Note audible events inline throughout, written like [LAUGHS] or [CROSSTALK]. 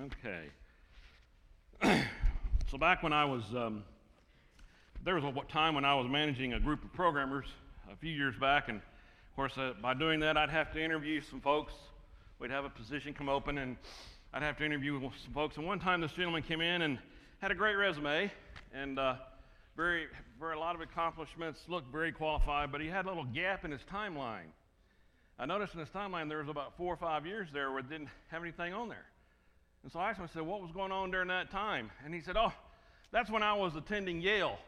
Okay. [CLEARS THROAT] so back when I was, um, there was a time when I was managing a group of programmers a few years back, and of course, uh, by doing that, I'd have to interview some folks. We'd have a position come open, and I'd have to interview some folks. And one time, this gentleman came in and had a great resume, and uh, very, very a lot of accomplishments, looked very qualified, but he had a little gap in his timeline. I noticed in his timeline there was about four or five years there where it didn't have anything on there. And so I asked him, I said, what was going on during that time? And he said, oh, that's when I was attending Yale.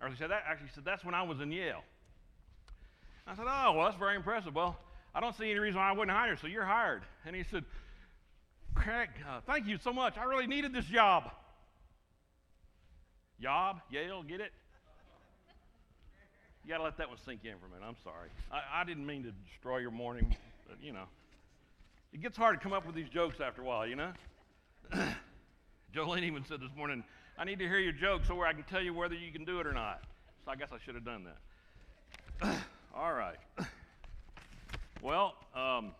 Or he said, that, actually, he said, that's when I was in Yale. I said, oh, well, that's very impressive. Well, I don't see any reason why I wouldn't hire you, so you're hired. And he said, Craig, uh, thank you so much. I really needed this job. Job, Yale, get it? You got to let that one sink in for a minute. I'm sorry. I, I didn't mean to destroy your morning, but you know. It gets hard to come up with these jokes after a while, you know? [CLEARS THROAT] Jolene even said this morning, I need to hear your joke so where I can tell you whether you can do it or not. So I guess I should have done that. [CLEARS THROAT] All right. [CLEARS THROAT] Well, um,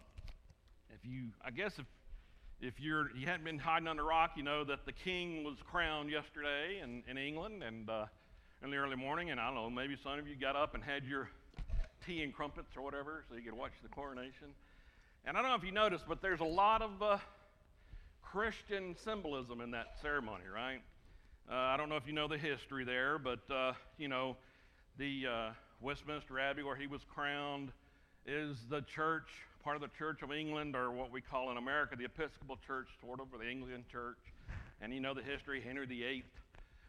if you, I guess if if you're you hadn't been hiding under a rock, you know that the king was crowned yesterday in, in England and uh, in the early morning, and I don't know, maybe some of you got up and had your tea and crumpets or whatever, so you could watch the coronation. And I don't know if you noticed, but there's a lot of uh, Christian symbolism in that ceremony, right? Uh, I don't know if you know the history there, but uh, you know, the uh, Westminster Abbey where he was crowned is the church, part of the Church of England, or what we call in America the Episcopal Church, sort of, or the Anglican Church. And you know the history. Henry VIII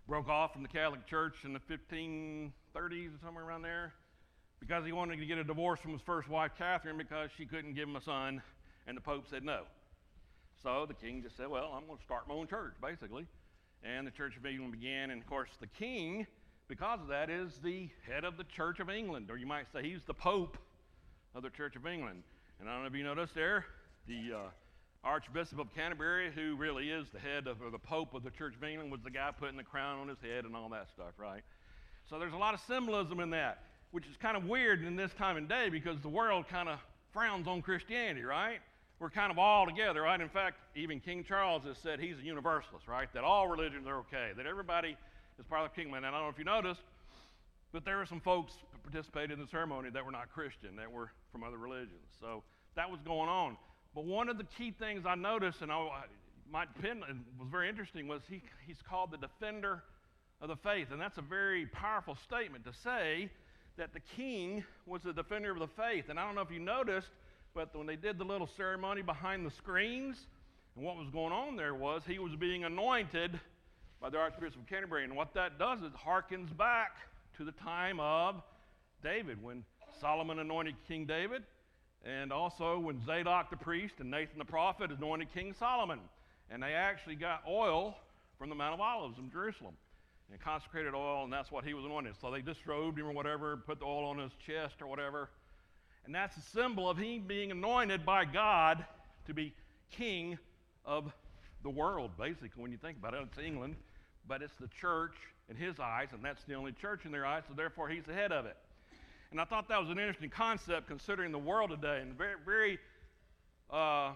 broke off from the Catholic Church in the 1530s, or somewhere around there, because he wanted to get a divorce from his first wife, Catherine, because she couldn't give him a son, and the Pope said no. So the king just said, Well, I'm going to start my own church, basically. And the Church of England began, and of course, the king, because of that, is the head of the Church of England, or you might say he's the Pope of the Church of England. And I don't know if you noticed there, the uh, Archbishop of Canterbury, who really is the head of, or the Pope of the Church of England, was the guy putting the crown on his head and all that stuff, right? So there's a lot of symbolism in that, which is kind of weird in this time and day because the world kind of frowns on Christianity, right? We're kind of all together, right? In fact, even King Charles has said he's a universalist, right? That all religions are okay, that everybody is part of the kingdom. And I don't know if you noticed, but there were some folks who participated in the ceremony that were not Christian, that were from other religions. So that was going on. But one of the key things I noticed, and I, my pen was very interesting, was he, he's called the defender of the faith. And that's a very powerful statement to say that the king was the defender of the faith. And I don't know if you noticed, but when they did the little ceremony behind the screens, and what was going on there was he was being anointed by the Archbishop of Canterbury. And what that does is harkens back to the time of David, when Solomon anointed King David, and also when Zadok the priest and Nathan the prophet anointed King Solomon. And they actually got oil from the Mount of Olives in Jerusalem and consecrated oil, and that's what he was anointed. So they disrobed him or whatever, put the oil on his chest or whatever, and that's a symbol of him being anointed by God to be king of the world, basically, when you think about it. It's England, but it's the church in his eyes, and that's the only church in their eyes, so therefore he's the head of it. And I thought that was an interesting concept considering the world today, and very, very uh,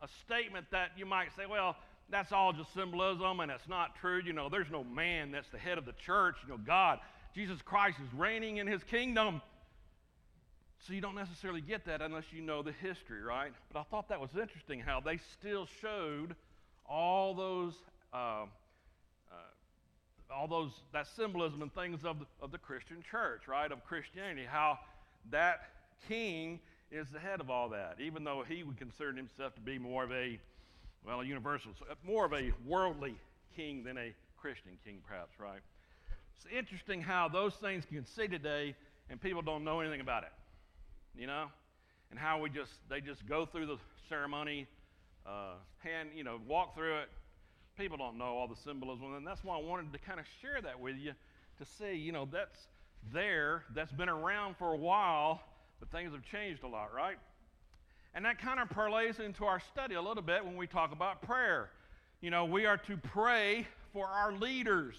a statement that you might say, well, that's all just symbolism and it's not true. You know, there's no man that's the head of the church. You know, God, Jesus Christ is reigning in his kingdom. So you don't necessarily get that unless you know the history, right? But I thought that was interesting how they still showed all those, uh, uh, all those that symbolism and things of the, of the Christian church, right? Of Christianity, how that king is the head of all that, even though he would consider himself to be more of a, well, a universal, more of a worldly king than a Christian king, perhaps, right? It's interesting how those things can see today and people don't know anything about it you know, and how we just they just go through the ceremony, uh, hand you know walk through it. People don't know all the symbolism, and that's why I wanted to kind of share that with you to see you know that's there, that's been around for a while, but things have changed a lot, right? And that kind of parlays into our study a little bit when we talk about prayer. You know, we are to pray for our leaders.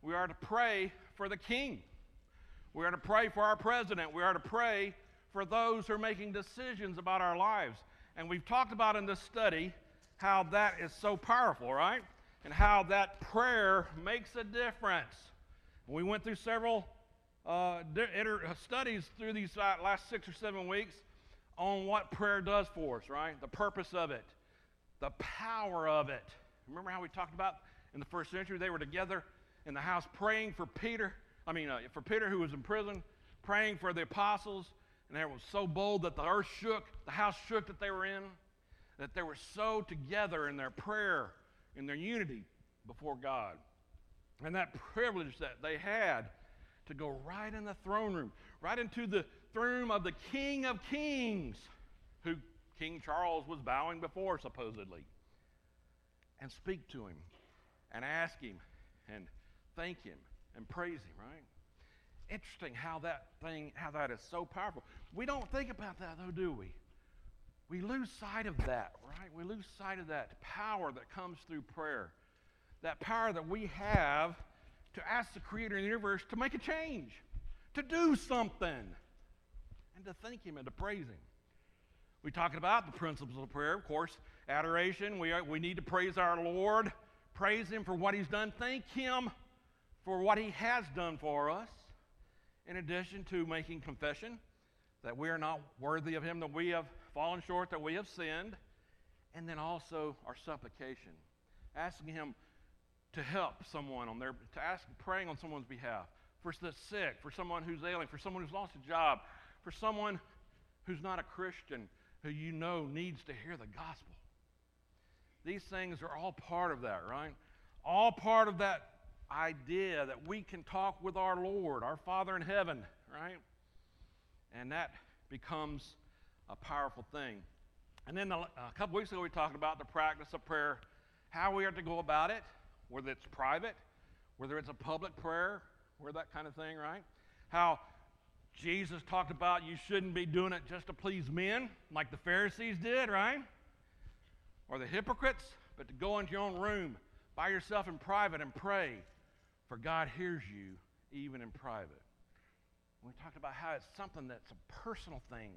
We are to pray for the king. We are to pray for our president. We are to pray for those who are making decisions about our lives. And we've talked about in this study how that is so powerful, right? And how that prayer makes a difference. We went through several uh, studies through these last six or seven weeks on what prayer does for us, right? The purpose of it, the power of it. Remember how we talked about in the first century they were together in the house praying for Peter? I mean, uh, for Peter who was in prison, praying for the apostles, and they were so bold that the earth shook, the house shook that they were in, that they were so together in their prayer, in their unity before God. And that privilege that they had to go right in the throne room, right into the throne room of the King of Kings, who King Charles was bowing before, supposedly, and speak to him and ask him and thank him and praise him, right? Interesting how that thing, how that is so powerful. We don't think about that though, do we? We lose sight of that, right? We lose sight of that power that comes through prayer. That power that we have to ask the creator of the universe to make a change, to do something, and to thank him and to praise him. We talked about the principles of prayer, of course, adoration. We, are, we need to praise our Lord, praise him for what he's done, thank him for what he has done for us, in addition to making confession that we are not worthy of him, that we have fallen short, that we have sinned, and then also our supplication, asking him to help someone on their, to ask, praying on someone's behalf, for the sick, for someone who's ailing, for someone who's lost a job, for someone who's not a Christian, who you know needs to hear the gospel. These things are all part of that, right? All part of that idea that we can talk with our Lord, our Father in heaven, right? And that becomes a powerful thing. And then the, a couple weeks ago, we talked about the practice of prayer, how we are to go about it, whether it's private, whether it's a public prayer, or that kind of thing, right? How Jesus talked about you shouldn't be doing it just to please men, like the Pharisees did, right? Or the hypocrites, but to go into your own room by yourself in private and pray, for God hears you even in private. We talked about how it's something that's a personal thing.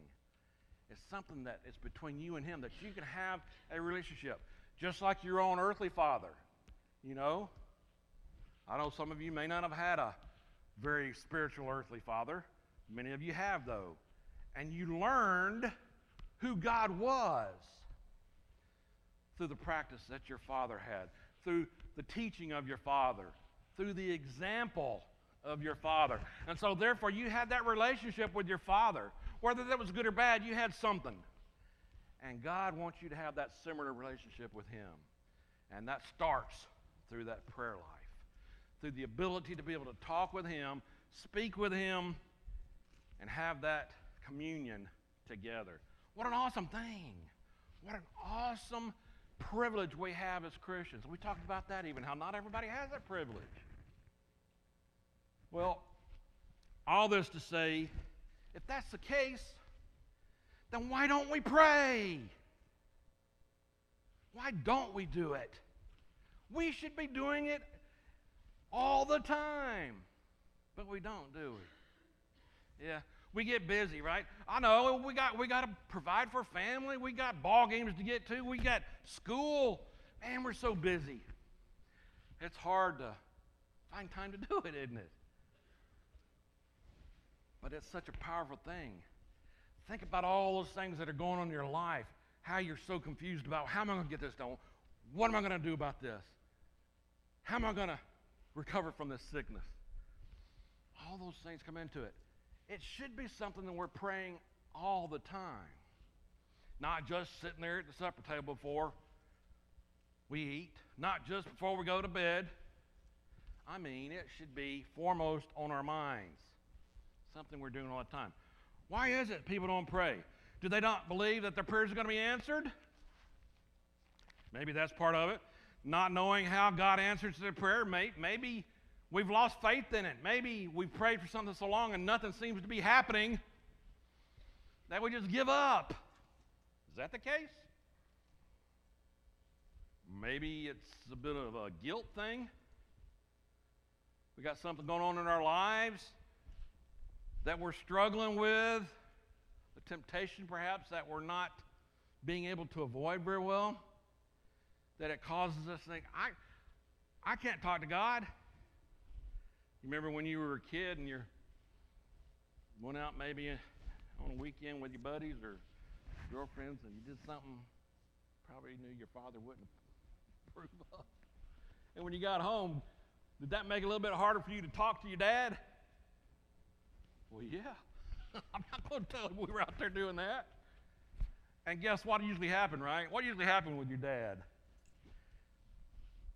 It's something that is between you and Him, that you can have a relationship, just like your own earthly father. You know, I know some of you may not have had a very spiritual earthly father. Many of you have, though. And you learned who God was through the practice that your father had, through the teaching of your father, through the example of your father. And so, therefore, you had that relationship with your father. Whether that was good or bad, you had something. And God wants you to have that similar relationship with Him. And that starts through that prayer life, through the ability to be able to talk with Him, speak with Him, and have that communion together. What an awesome thing! What an awesome privilege we have as Christians. We talked about that even, how not everybody has that privilege. Well, all this to say, if that's the case, then why don't we pray? Why don't we do it? We should be doing it all the time. But we don't, do we? Yeah. We get busy, right? I know we got we got to provide for family. We got ball games to get to. We got school. Man, we're so busy. It's hard to find time to do it, isn't it? But it's such a powerful thing. Think about all those things that are going on in your life. How you're so confused about how am I going to get this done? What am I going to do about this? How am I going to recover from this sickness? All those things come into it. It should be something that we're praying all the time, not just sitting there at the supper table before we eat, not just before we go to bed. I mean, it should be foremost on our minds, something we're doing all the time. Why is it people don't pray? Do they not believe that their prayers are going to be answered? Maybe that's part of it not knowing how God answers their prayer. Maybe we've lost faith in it. Maybe we've prayed for something so long and nothing seems to be happening that we just give up. Is that the case? Maybe it's a bit of a guilt thing. We got something going on in our lives that we're struggling with, a temptation perhaps that we're not being able to avoid very well. that it causes us to think, I, I can't talk to God. You remember when you were a kid and you went out maybe on a weekend with your buddies or girlfriends and you did something probably knew your father wouldn't approve of. And when you got home, did that make it a little bit harder for you to talk to your dad? Well, yeah. [LAUGHS] I'm not going to tell him we were out there doing that. And guess what usually happened, right? What usually happened with your dad?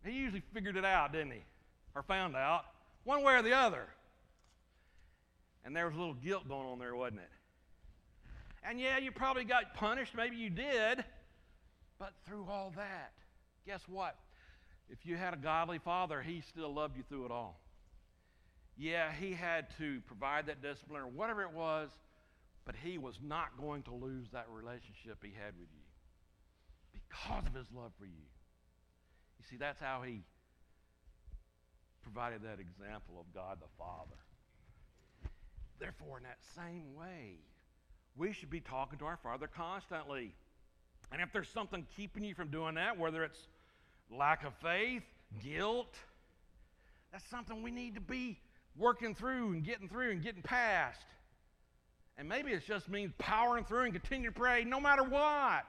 He usually figured it out, didn't he? Or found out, one way or the other. And there was a little guilt going on there, wasn't it? And yeah, you probably got punished, maybe you did, but through all that, guess what? If you had a godly father, he still loved you through it all. Yeah, he had to provide that discipline or whatever it was, but he was not going to lose that relationship he had with you because of his love for you. You see, that's how he provided that example of God the Father. Therefore, in that same way, we should be talking to our Father constantly. And if there's something keeping you from doing that, whether it's lack of faith, guilt, that's something we need to be working through and getting through and getting past. And maybe it just means powering through and continue to pray no matter what.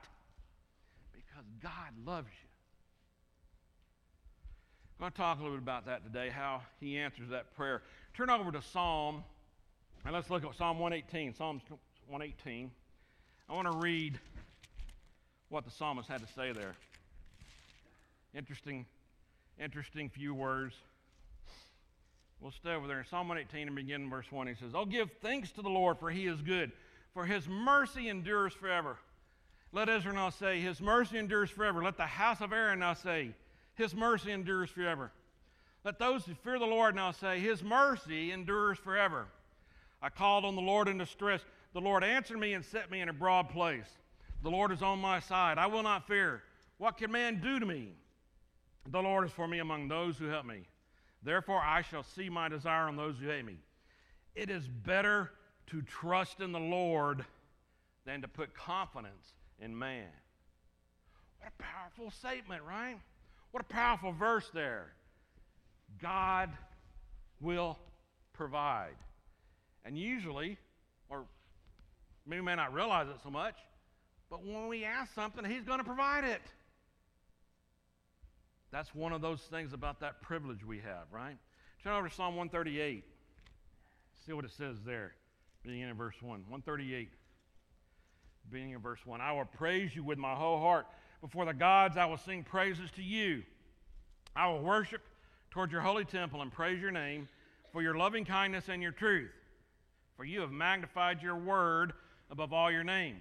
Because God loves you. I'm going to talk a little bit about that today, how he answers that prayer. Turn over to Psalm, and let's look at Psalm 118. Psalm 118. I want to read what the psalmist had to say there. Interesting, interesting few words. We'll stay over there in Psalm 118 and begin in verse 1. He says, Oh, give thanks to the Lord, for he is good, for his mercy endures forever. Let Israel now say, His mercy endures forever. Let the house of Aaron now say, His mercy endures forever. Let those who fear the Lord now say, His mercy endures forever. I called on the Lord in distress. The Lord answered me and set me in a broad place. The Lord is on my side. I will not fear. What can man do to me? The Lord is for me among those who help me. Therefore, I shall see my desire on those who hate me. It is better to trust in the Lord than to put confidence in man. What a powerful statement, right? What a powerful verse there. God will provide. And usually, or maybe we may not realize it so much, but when we ask something, He's going to provide it. That's one of those things about that privilege we have, right? Turn over to Psalm 138. See what it says there, beginning in verse 1. 138, beginning in verse 1. I will praise you with my whole heart. Before the gods, I will sing praises to you. I will worship toward your holy temple and praise your name for your loving kindness and your truth. For you have magnified your word above all your name.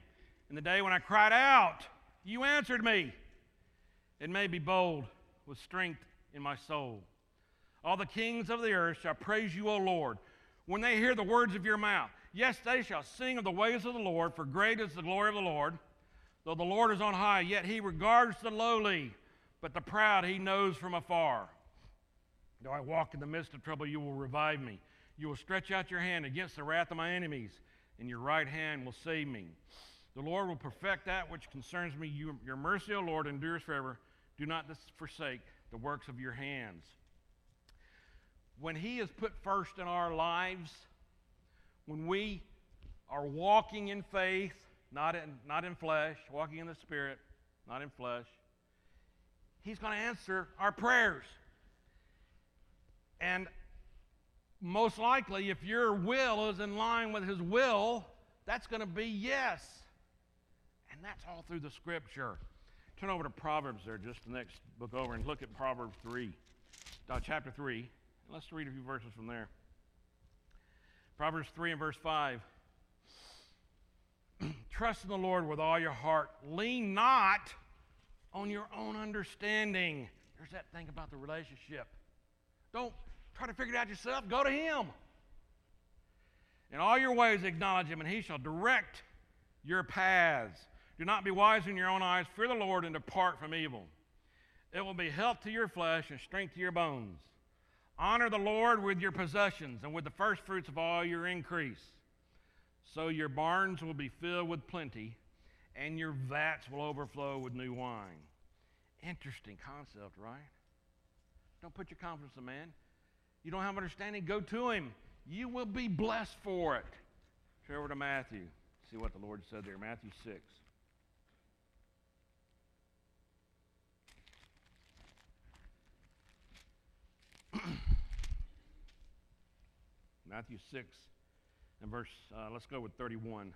In the day when I cried out, you answered me. It may be bold with strength in my soul. All the kings of the earth shall praise you, O Lord, when they hear the words of your mouth. Yes, they shall sing of the ways of the Lord, for great is the glory of the Lord. Though the Lord is on high, yet he regards the lowly, but the proud he knows from afar. Though I walk in the midst of trouble, you will revive me. You will stretch out your hand against the wrath of my enemies, and your right hand will save me. The Lord will perfect that which concerns me. You, your mercy, O Lord, endures forever. Do not forsake the works of your hands. When He is put first in our lives, when we are walking in faith, not in, not in flesh, walking in the Spirit, not in flesh, He's going to answer our prayers. And most likely, if your will is in line with His will, that's going to be yes. And that's all through the Scripture. Turn over to Proverbs there, just the next book over, and look at Proverbs 3, uh, chapter 3. Let's read a few verses from there. Proverbs 3 and verse 5. [CLEARS THROAT] Trust in the Lord with all your heart. Lean not on your own understanding. There's that thing about the relationship. Don't try to figure it out yourself. Go to Him. In all your ways, acknowledge Him, and He shall direct your paths. Do not be wise in your own eyes. Fear the Lord and depart from evil. It will be health to your flesh and strength to your bones. Honor the Lord with your possessions and with the first fruits of all your increase. So your barns will be filled with plenty, and your vats will overflow with new wine. Interesting concept, right? Don't put your confidence in man. You don't have understanding, go to him. You will be blessed for it. Turn over to Matthew. See what the Lord said there. Matthew 6. [CLEARS THROAT] Matthew 6 and verse, uh, let's go with 31.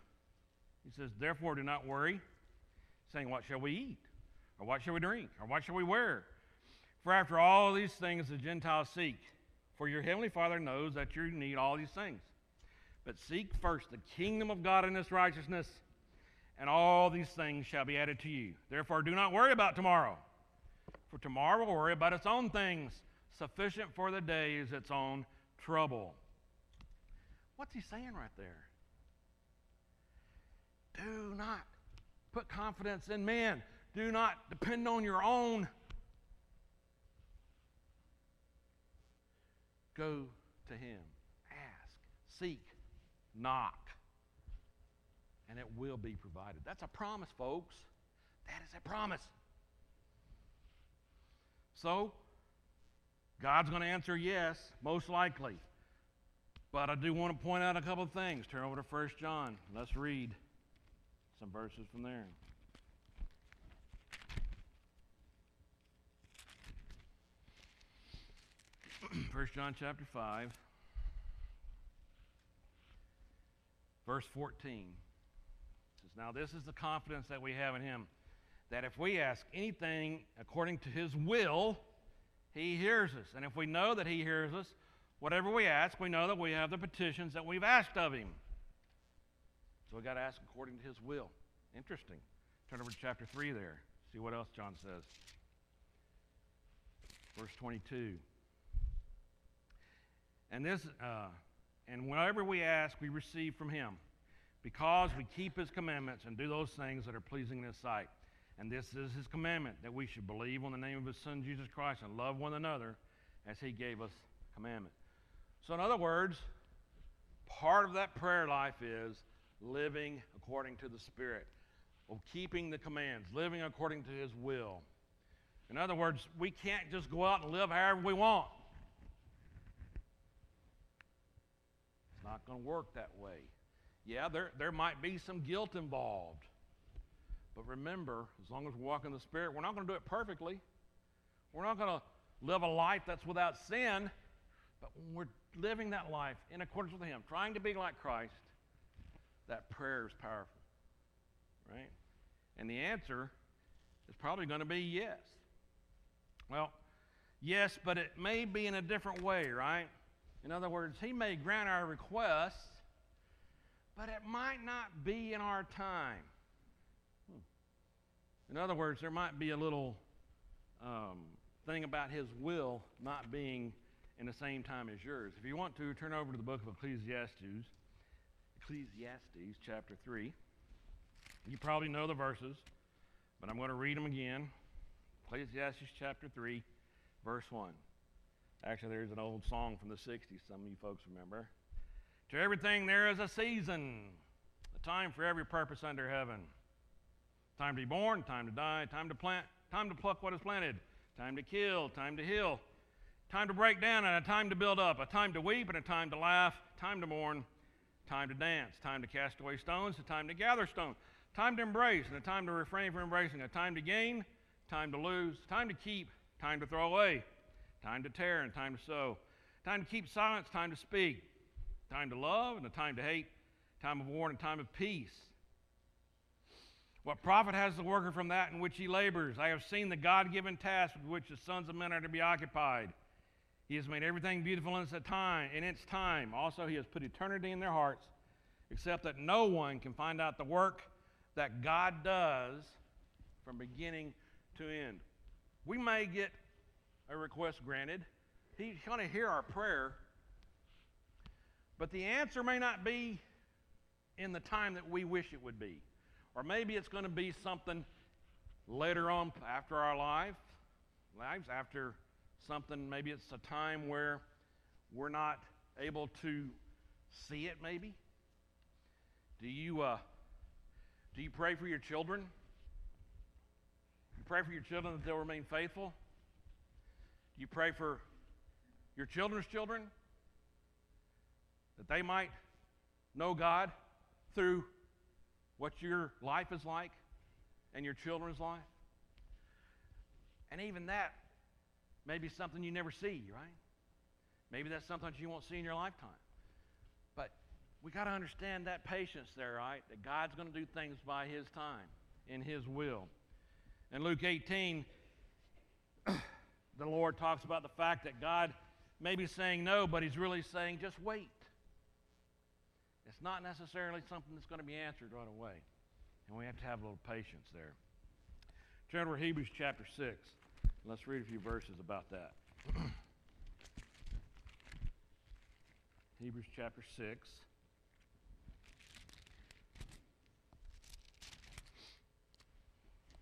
He says, Therefore, do not worry, saying, What shall we eat? Or what shall we drink? Or what shall we wear? For after all these things the Gentiles seek. For your heavenly Father knows that you need all these things. But seek first the kingdom of God and his righteousness, and all these things shall be added to you. Therefore, do not worry about tomorrow, for tomorrow will worry about its own things. Sufficient for the day is its own trouble. What's he saying right there? Do not put confidence in man. Do not depend on your own. Go to him. Ask, seek, knock, and it will be provided. That's a promise, folks. That is a promise. So, God's going to answer yes, most likely. But I do want to point out a couple of things. Turn over to 1 John. Let's read some verses from there. [CLEARS THROAT] First John chapter 5, verse 14 says, Now this is the confidence that we have in him, that if we ask anything according to his will, he hears us. And if we know that he hears us, whatever we ask, we know that we have the petitions that we've asked of him. So we've got to ask according to his will. Interesting. Turn over to chapter 3 there. See what else John says. Verse 22. And this, uh, and whatever we ask, we receive from him, because we keep his commandments and do those things that are pleasing in his sight. And this is his commandment that we should believe on the name of his son Jesus Christ and love one another as he gave us commandment. So, in other words, part of that prayer life is living according to the Spirit, of keeping the commands, living according to His will. In other words, we can't just go out and live however we want. It's not going to work that way. Yeah, there, there might be some guilt involved. But remember, as long as we walk in the Spirit, we're not going to do it perfectly. We're not going to live a life that's without sin. But when we're living that life in accordance with Him, trying to be like Christ, that prayer is powerful. Right? And the answer is probably going to be yes. Well, yes, but it may be in a different way, right? In other words, He may grant our requests, but it might not be in our time. In other words, there might be a little um, thing about His will not being in the same time as yours. If you want to, turn over to the book of Ecclesiastes, Ecclesiastes chapter 3. You probably know the verses, but I'm going to read them again. Ecclesiastes chapter 3, verse 1. Actually, there's an old song from the 60s, some of you folks remember. To everything there is a season, a time for every purpose under heaven. Time to be born, time to die, time to plant, time to pluck what is planted, time to kill, time to heal, time to break down and a time to build up, a time to weep and a time to laugh, time to mourn, time to dance, time to cast away stones, a time to gather stones, time to embrace and a time to refrain from embracing, a time to gain, time to lose, time to keep, time to throw away, time to tear and time to sow, time to keep silence, time to speak, time to love and a time to hate, time of war and a time of peace. What profit has the worker from that in which he labors? I have seen the God given task with which the sons of men are to be occupied. He has made everything beautiful in its time, in its time. Also, He has put eternity in their hearts, except that no one can find out the work that God does from beginning to end. We may get a request granted. He's going to hear our prayer, but the answer may not be in the time that we wish it would be. Or maybe it's going to be something later on after our life, lives, after something, maybe it's a time where we're not able to see it, maybe. Do you, uh, do you pray for your children? You pray for your children that they'll remain faithful? Do you pray for your children's children that they might know God through what your life is like and your children's life? And even that may be something you never see, right? Maybe that's something that you won't see in your lifetime. But we got to understand that patience there, right? That God's going to do things by His time, in His will. In Luke 18, [CLEARS THROAT] the Lord talks about the fact that God may be saying no, but He's really saying just wait. It's not necessarily something that's going to be answered right away. And we have to have a little patience there. Turn over Hebrews chapter 6. Let's read a few verses about that. [CLEARS THROAT] Hebrews chapter 6.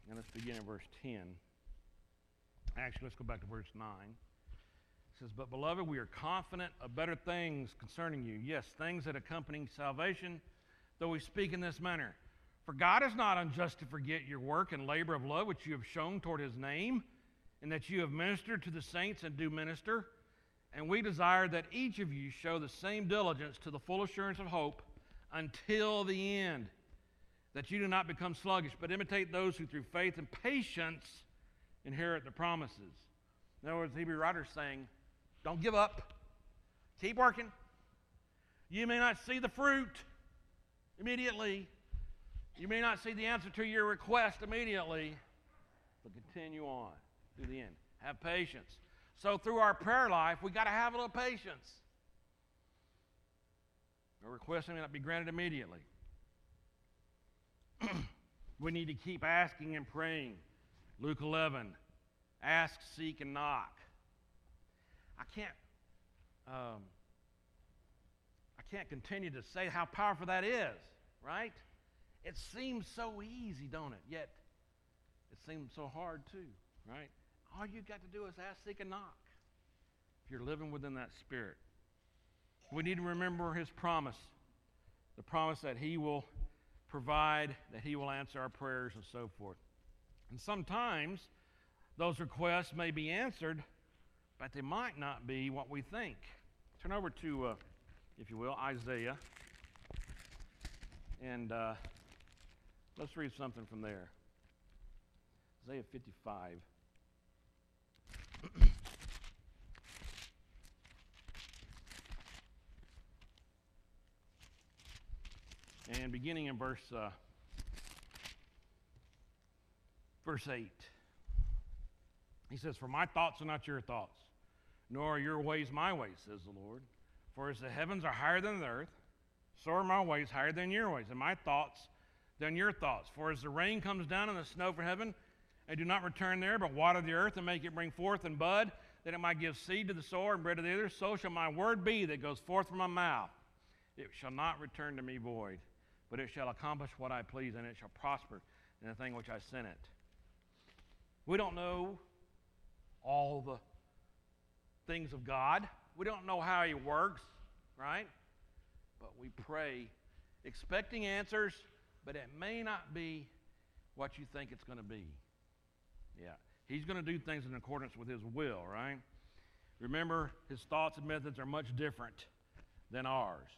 And let's begin in verse 10. Actually, let's go back to verse 9. Says, But beloved, we are confident of better things concerning you. Yes, things that accompany salvation, though we speak in this manner. For God is not unjust to forget your work and labor of love which you have shown toward his name, and that you have ministered to the saints and do minister. And we desire that each of you show the same diligence to the full assurance of hope until the end, that you do not become sluggish, but imitate those who through faith and patience inherit the promises. In other words, the Hebrew writer is saying, don't give up. Keep working. You may not see the fruit immediately. You may not see the answer to your request immediately, but continue on to the end. Have patience. So, through our prayer life, we got to have a little patience. Our request may not be granted immediately. [CLEARS THROAT] we need to keep asking and praying. Luke 11 ask, seek, and knock. I can't, um, I can't continue to say how powerful that is, right? It seems so easy, don't it? Yet, it seems so hard too, right? All you got to do is ask, seek, and knock. If you're living within that spirit, we need to remember His promise, the promise that He will provide, that He will answer our prayers, and so forth. And sometimes those requests may be answered, but they might not be what we think. Turn over to, uh, if you will, Isaiah. And uh, let's read something from there. Isaiah 55. [CLEARS THROAT] and beginning in verse uh, verse 8 he says for my thoughts are not your thoughts nor are your ways my ways says the lord. For as the heavens are higher than the earth so are my ways higher than your ways and my thoughts than your thoughts. For as the rain comes down and the snow from heaven and do not return there but water the earth and make it bring forth and bud that it might give seed to the sower and bread to the other so shall my word be that goes forth from my mouth. It shall not return to me void but it shall accomplish what I please, and it shall prosper in the thing which I sent it. We don't know all the things of God. We don't know how He works, right? But we pray expecting answers, but it may not be what you think it's going to be. Yeah. He's going to do things in accordance with His will, right? Remember, His thoughts and methods are much different than ours.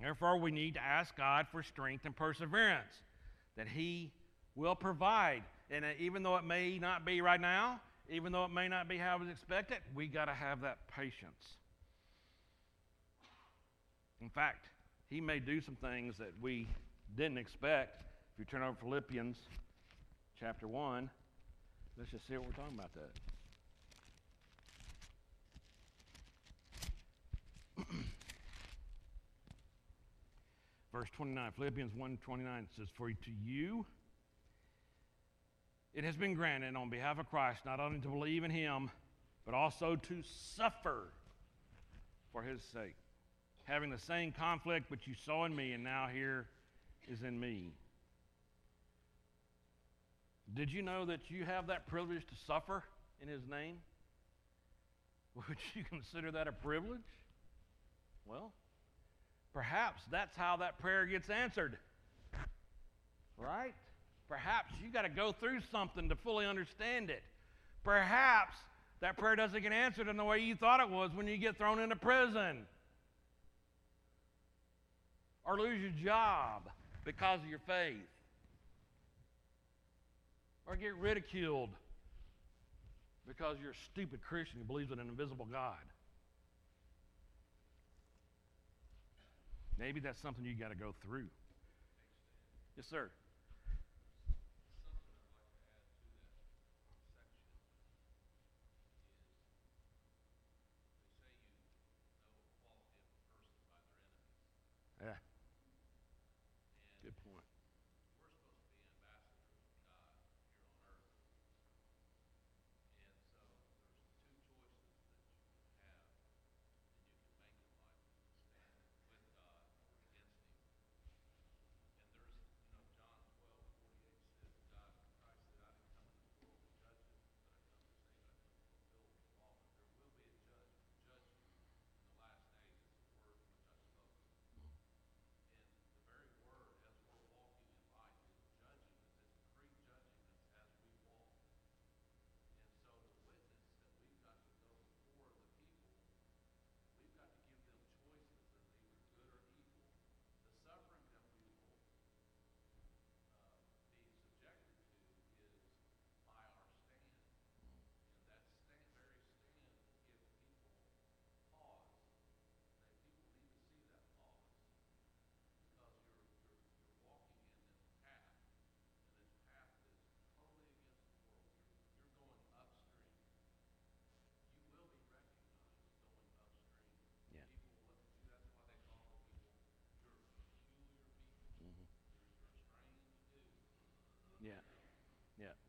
Therefore, we need to ask God for strength and perseverance, that He will provide. And uh, even though it may not be right now, even though it may not be how it was expected, we got to have that patience. In fact, He may do some things that we didn't expect. If you turn over Philippians chapter 1, let's just see what we're talking about that. [CLEARS THROAT] verse 29 philippians 1 29 says for to you it has been granted on behalf of christ not only to believe in him but also to suffer for his sake having the same conflict which you saw in me and now here is in me did you know that you have that privilege to suffer in his name [LAUGHS] would you consider that a privilege well Perhaps that's how that prayer gets answered. Right? Perhaps you got to go through something to fully understand it. Perhaps that prayer doesn't get answered in the way you thought it was when you get thrown into prison or lose your job because of your faith or get ridiculed because you're a stupid Christian who believes in an invisible God. Maybe that's something you got to go through. Yes, sir.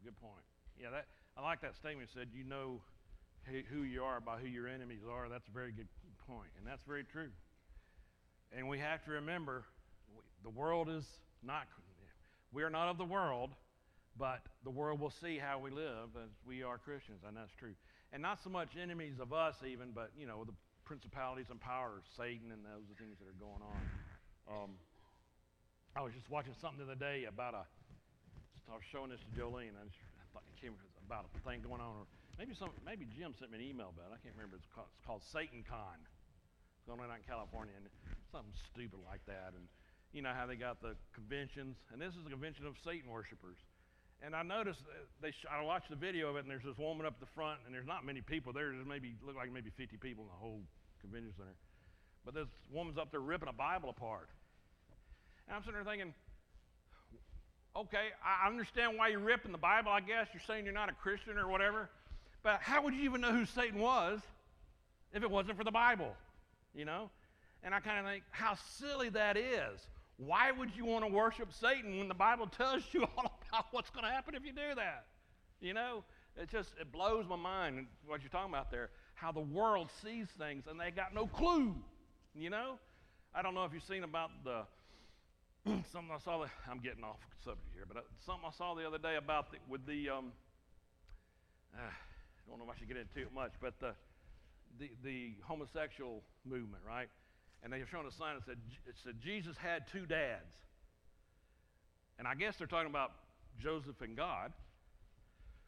Good point. Yeah, that I like that statement. Said you know who- you are by who your enemies are. That's a very good point, and that's very true. And we have to remember, the world is not. We are not of the world, but the world will see how we live as we are Christians, and that's true. And not so much enemies of us, even, but you know the principalities and powers, Satan, and those are things that are going on. Um, I was just watching something the other day about a. I was showing this to Jolene. I, just, I thought it came about a thing going on. Or maybe some. Maybe Jim sent me an email about it. I can't remember. It's called, it's called Satan Con. It's going on out in California, and something stupid like that. And you know how they got the conventions, and this is a convention of Satan worshipers. And I noticed they. I watched the video of it, and there's this woman up the front, and there's not many people there. There's maybe look like maybe 50 people in the whole convention center. But this woman's up there ripping a Bible apart. And I'm sitting there thinking, okay, I understand why you're ripping the Bible, I guess. You're saying you're not a Christian or whatever. But how would you even know who Satan was if it wasn't for the Bible? You know? And I kind of think, how silly that is. Why would you want to worship Satan when the Bible tells you [LAUGHS] all about what's going to happen if you do that? You know? It just it blows my mind what you're talking about there. How the world sees things and they got no clue. You know? I don't know if you've seen about the something I saw. The, I'm getting off subject here, but uh, something I saw the other day about the, with the. Um, uh, I don't know if I should get into it much, but the, the the homosexual movement, right? And they have shown a sign that said it said Jesus had two dads, and I guess they're talking about Joseph and God,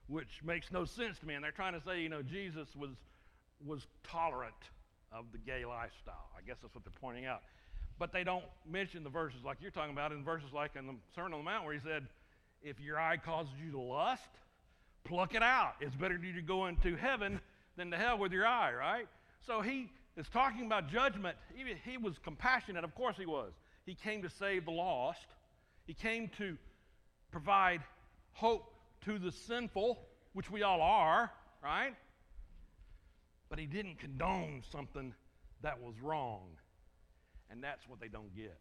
which makes no sense to me. And they're trying to say, you know, Jesus was was tolerant of the gay lifestyle. I guess that's what they're pointing out. But they don't mention the verses like you're talking about in verses like in the Sermon on the Mount where he said, if your eye causes you to lust, pluck it out. It's better for you to go into heaven than to hell with your eye, right? So he is talking about judgment. He, he was compassionate, of course he was. He came to save the lost, he came to provide hope to the sinful, which we all are, right? But he didn't condone something that was wrong. And that's what they don't get.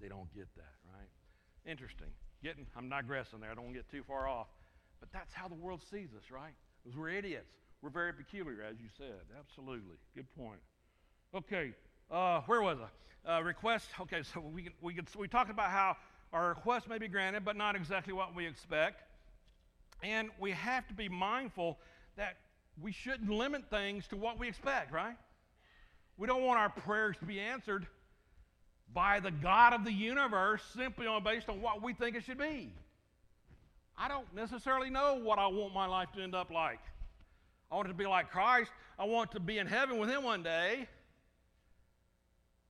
They don't get that, right? Interesting. Getting, I'm digressing there. I don't want to get too far off. But that's how the world sees us, right? Because we're idiots. We're very peculiar, as you said. Absolutely. Good point. Okay, uh, where was I? Uh, request. Okay, so we we can, so we talked about how our request may be granted, but not exactly what we expect. And we have to be mindful that we shouldn't limit things to what we expect, right? We don't want our prayers to be answered by the God of the universe simply on based on what we think it should be. I don't necessarily know what I want my life to end up like. I want it to be like Christ. I want to be in heaven with Him one day.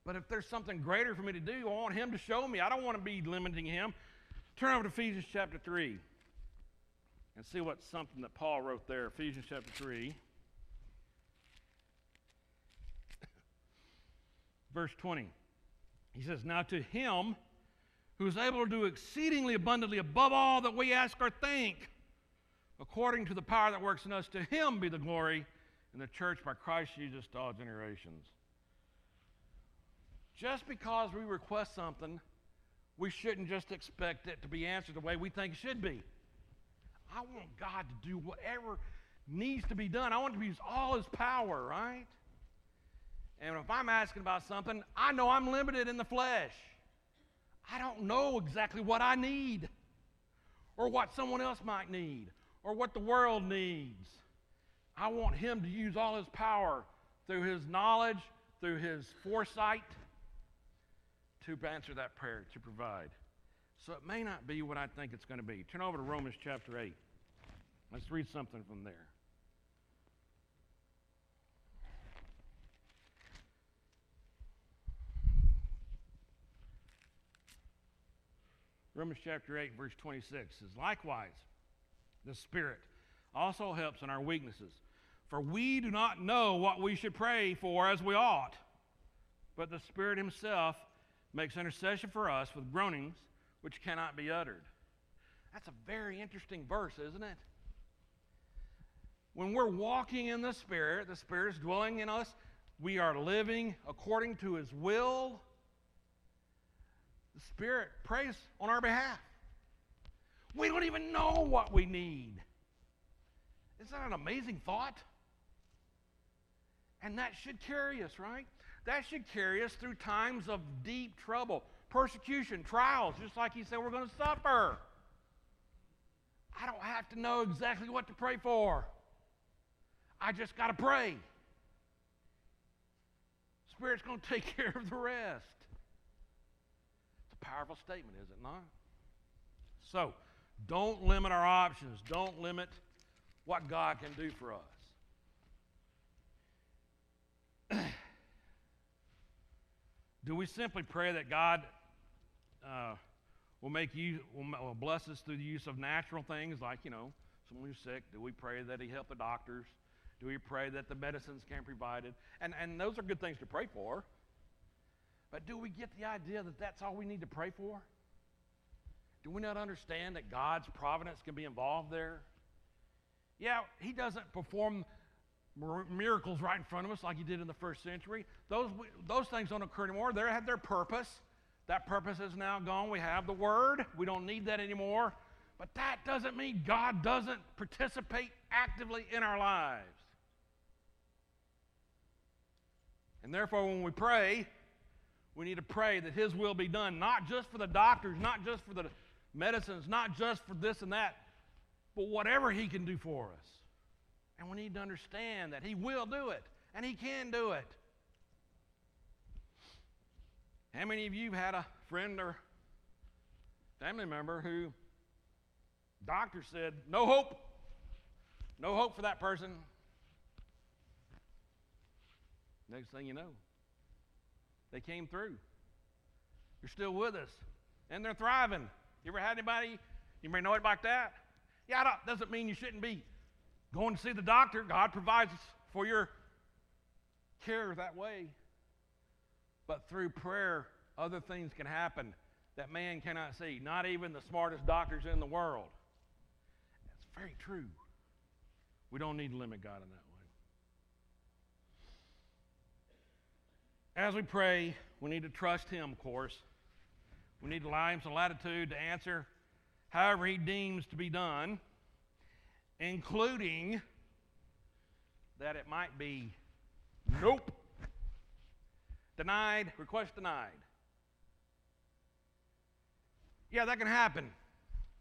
But if there's something greater for me to do, I want Him to show me. I don't want to be limiting Him. Turn over to Ephesians chapter 3 and see what's something that Paul wrote there. Ephesians chapter 3. Verse 20. He says, Now to him who is able to do exceedingly abundantly above all that we ask or think, according to the power that works in us, to him be the glory in the church by Christ Jesus to all generations. Just because we request something, we shouldn't just expect it to be answered the way we think it should be. I want God to do whatever needs to be done. I want to use all his power, right? And if I'm asking about something, I know I'm limited in the flesh. I don't know exactly what I need or what someone else might need or what the world needs. I want him to use all his power through his knowledge, through his foresight to answer that prayer, to provide. So it may not be what I think it's going to be. Turn over to Romans chapter 8. Let's read something from there. Romans chapter 8, verse 26 says, Likewise, the Spirit also helps in our weaknesses. For we do not know what we should pray for as we ought, but the Spirit Himself makes intercession for us with groanings which cannot be uttered. That's a very interesting verse, isn't it? When we're walking in the Spirit, the Spirit is dwelling in us, we are living according to His will the Spirit prays on our behalf. We don't even know what we need. Isn't that an amazing thought? And that should carry us, right? That should carry us through times of deep trouble, persecution, trials, just like he said we're going to suffer. I don't have to know exactly what to pray for. I just got to pray. Spirit's going to take [LAUGHS] care of the rest powerful statement, is it not? So, don't limit our options. Don't limit what God can do for us. [CLEARS THROAT] do we simply pray that God uh, will make you will, will bless us through the use of natural things like you know someone who's sick? Do we pray that He help the doctors? Do we pray that the medicines can be provided? And and those are good things to pray for. But do we get the idea that that's all we need to pray for? Do we not understand that God's providence can be involved there? Yeah, He doesn't perform miracles right in front of us like He did in the first century. Those, those things don't occur anymore. They had their purpose. That purpose is now gone. We have the Word. We don't need that anymore. But that doesn't mean God doesn't participate actively in our lives. And therefore, when we pray, we need to pray that His will be done, not just for the doctors, not just for the medicines, not just for this and that, but whatever He can do for us. And we need to understand that He will do it, and He can do it. How many of you have had a friend or family member who doctor said, no hope, no hope for that person? Next thing you know, they came through. You're still with us. And they're thriving. You ever had anybody, you may know it like that? Yeah, that doesn't mean you shouldn't be going to see the doctor. God provides for your care that way. But through prayer, other things can happen that man cannot see, not even the smartest doctors in the world. That's very true. We don't need to limit God in that As we pray, we need to trust Him, of course. We need to allow Him some latitude to answer however He deems to be done, including that it might be nope, denied, request denied. Yeah, that can happen.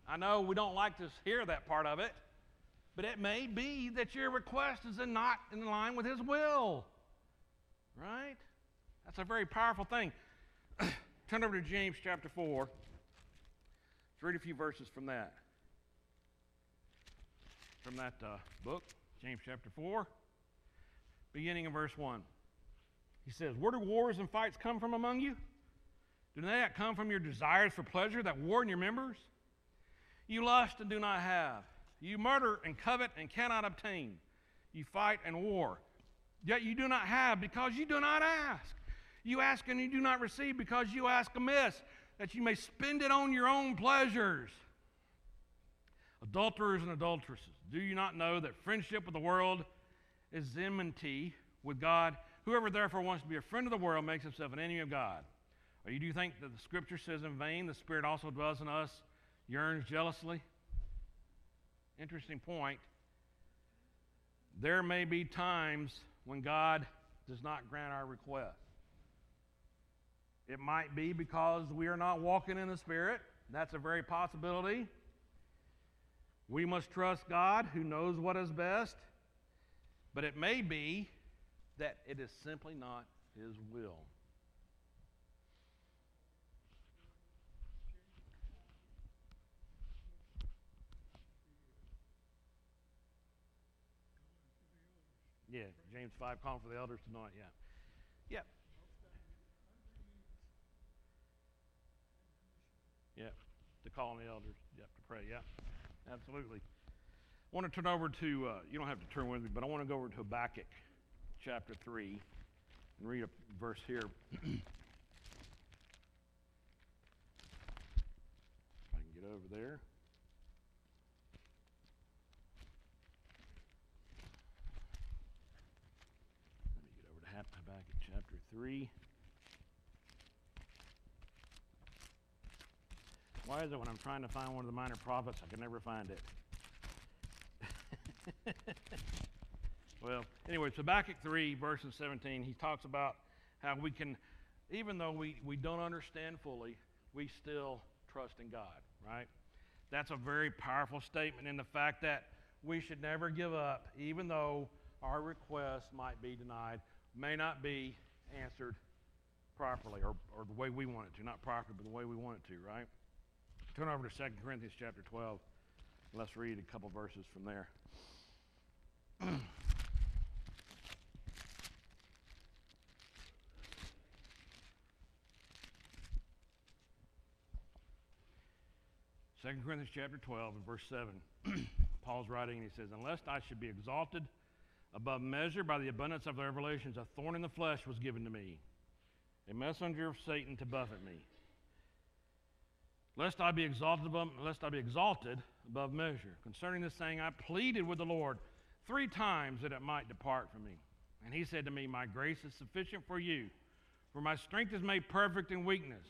I know we don't like to hear that part of it, but it may be that your request is not in line with His will. Right? That's a very powerful thing. [CLEARS THROAT] Turn over to James chapter 4. Let's read a few verses from that. from that uh, book, James chapter 4, beginning in verse 1. He says, Where do wars and fights come from among you? Do they not come from your desires for pleasure that war in your members? You lust and do not have. You murder and covet and cannot obtain. You fight and war. Yet you do not have because you do not ask. You ask and you do not receive because you ask amiss, that you may spend it on your own pleasures. Adulterers and adulteresses, do you not know that friendship with the world is enmity with God? Whoever therefore wants to be a friend of the world makes himself an enemy of God. Or you do think that the scripture says in vain, the Spirit also dwells in us, yearns jealously? Interesting point. There may be times when God does not grant our request. It might be because we are not walking in the Spirit. That's a very possibility. We must trust God who knows what is best. But it may be that it is simply not His will. Yeah, James 5, calling for the elders tonight, yeah. Yeah. Yeah, to call on the elders, have to pray, yeah, absolutely. I want to turn over to, uh, you don't have to turn with me, but I want to go over to Habakkuk chapter 3 and read a verse here. [CLEARS THROAT] if I can get over there. Let me get over to Habakkuk chapter 3. Why is it when I'm trying to find one of the minor prophets, I can never find it? [LAUGHS] well, anyway, Habakkuk 3, verse 17. He talks about how we can, even though we, we don't understand fully, we still trust in God, right? That's a very powerful statement in the fact that we should never give up, even though our request might be denied, may not be answered properly or, or the way we want it to. Not properly, but the way we want it to, right? Turn over to 2 Corinthians chapter 12. Let's read a couple verses from there. [CLEARS THROAT] Second Corinthians chapter 12 and verse 7. [CLEARS THROAT] Paul's writing and he says, Unless I should be exalted above measure by the abundance of the revelations, a thorn in the flesh was given to me, a messenger of Satan to buffet me lest I be exalted above, lest I be exalted above measure. Concerning this thing, I pleaded with the Lord three times that it might depart from me. And he said to me, My grace is sufficient for you, for my strength is made perfect in weakness.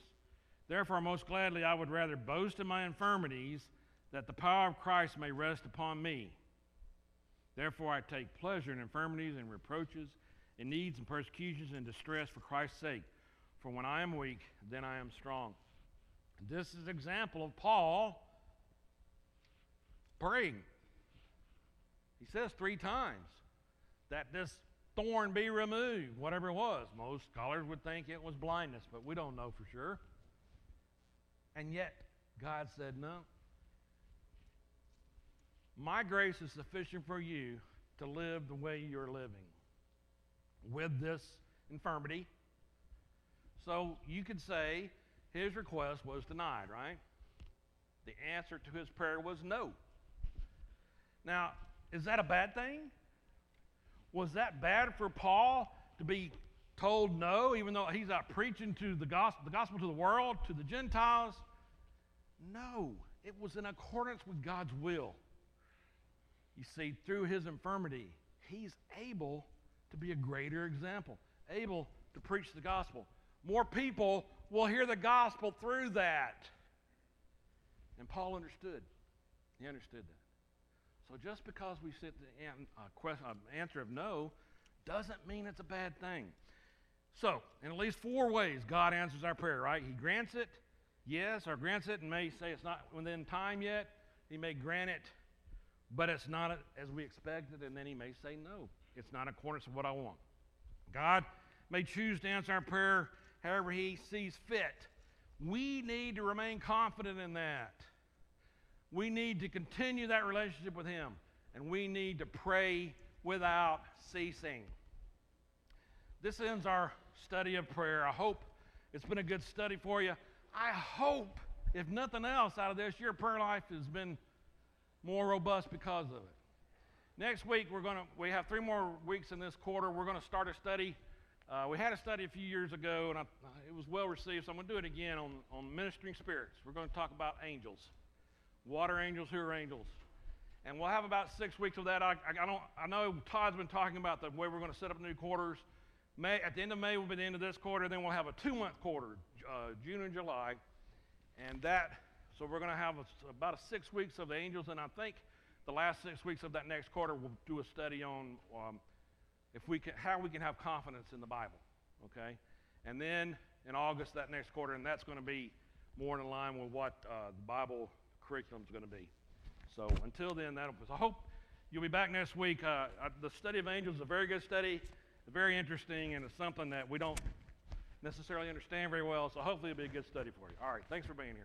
Therefore, most gladly, I would rather boast in my infirmities, that the power of Christ may rest upon me. Therefore, I take pleasure in infirmities and reproaches, in needs and persecutions and distress for Christ's sake. For when I am weak, then I am strong. This is an example of Paul praying. He says three times that this thorn be removed, whatever it was. Most scholars would think it was blindness, but we don't know for sure. And yet, God said, No. My grace is sufficient for you to live the way you're living with this infirmity. So you could say, his request was denied, right? The answer to his prayer was no. Now, is that a bad thing? Was that bad for Paul to be told no, even though he's out preaching to the gospel, the gospel to the world, to the Gentiles? No, it was in accordance with God's will. You see, through his infirmity, he's able to be a greater example, able to preach the gospel. More people will hear the gospel through that. And Paul understood. He understood that. So just because we sit the answer of no doesn't mean it's a bad thing. So, in at least four ways, God answers our prayer, right? He grants it, yes, or grants it and may say it's not within time yet. He may grant it, but it's not as we expected, and then he may say no. It's not in accordance to what I want. God may choose to answer our prayer however he sees fit. We need to remain confident in that. We need to continue that relationship with him. and we need to pray without ceasing. This ends our study of prayer. I hope it's been a good study for you. I hope, if nothing else out of this, your prayer life has been more robust because of it. Next week, we're going to, we have three more weeks in this quarter. We're going to start a study. Uh, we had a study a few years ago, and I, it was well received, so I'm going to do it again on, on ministering spirits. We're going to talk about angels water angels, who are angels. And we'll have about six weeks of that. I, I, don't, I know Todd's been talking about the way we're going to set up new quarters. May, at the end of May will be the end of this quarter. Then we'll have a two-month quarter, uh, June and July, and that. So we're going to have a, about a six weeks of the angels, and I think the last six weeks of that next quarter we'll do a study on um, if we can, how we can have confidence in the Bible. Okay, and then in August that next quarter, and that's going to be more in line with what uh, the Bible curriculum is going to be. So until then, that'll. So I hope you'll be back next week. Uh, the study of angels is a very good study, very interesting, and it's something that we don't necessarily understand very well. So hopefully it'll be a good study for you. All right, thanks for being here.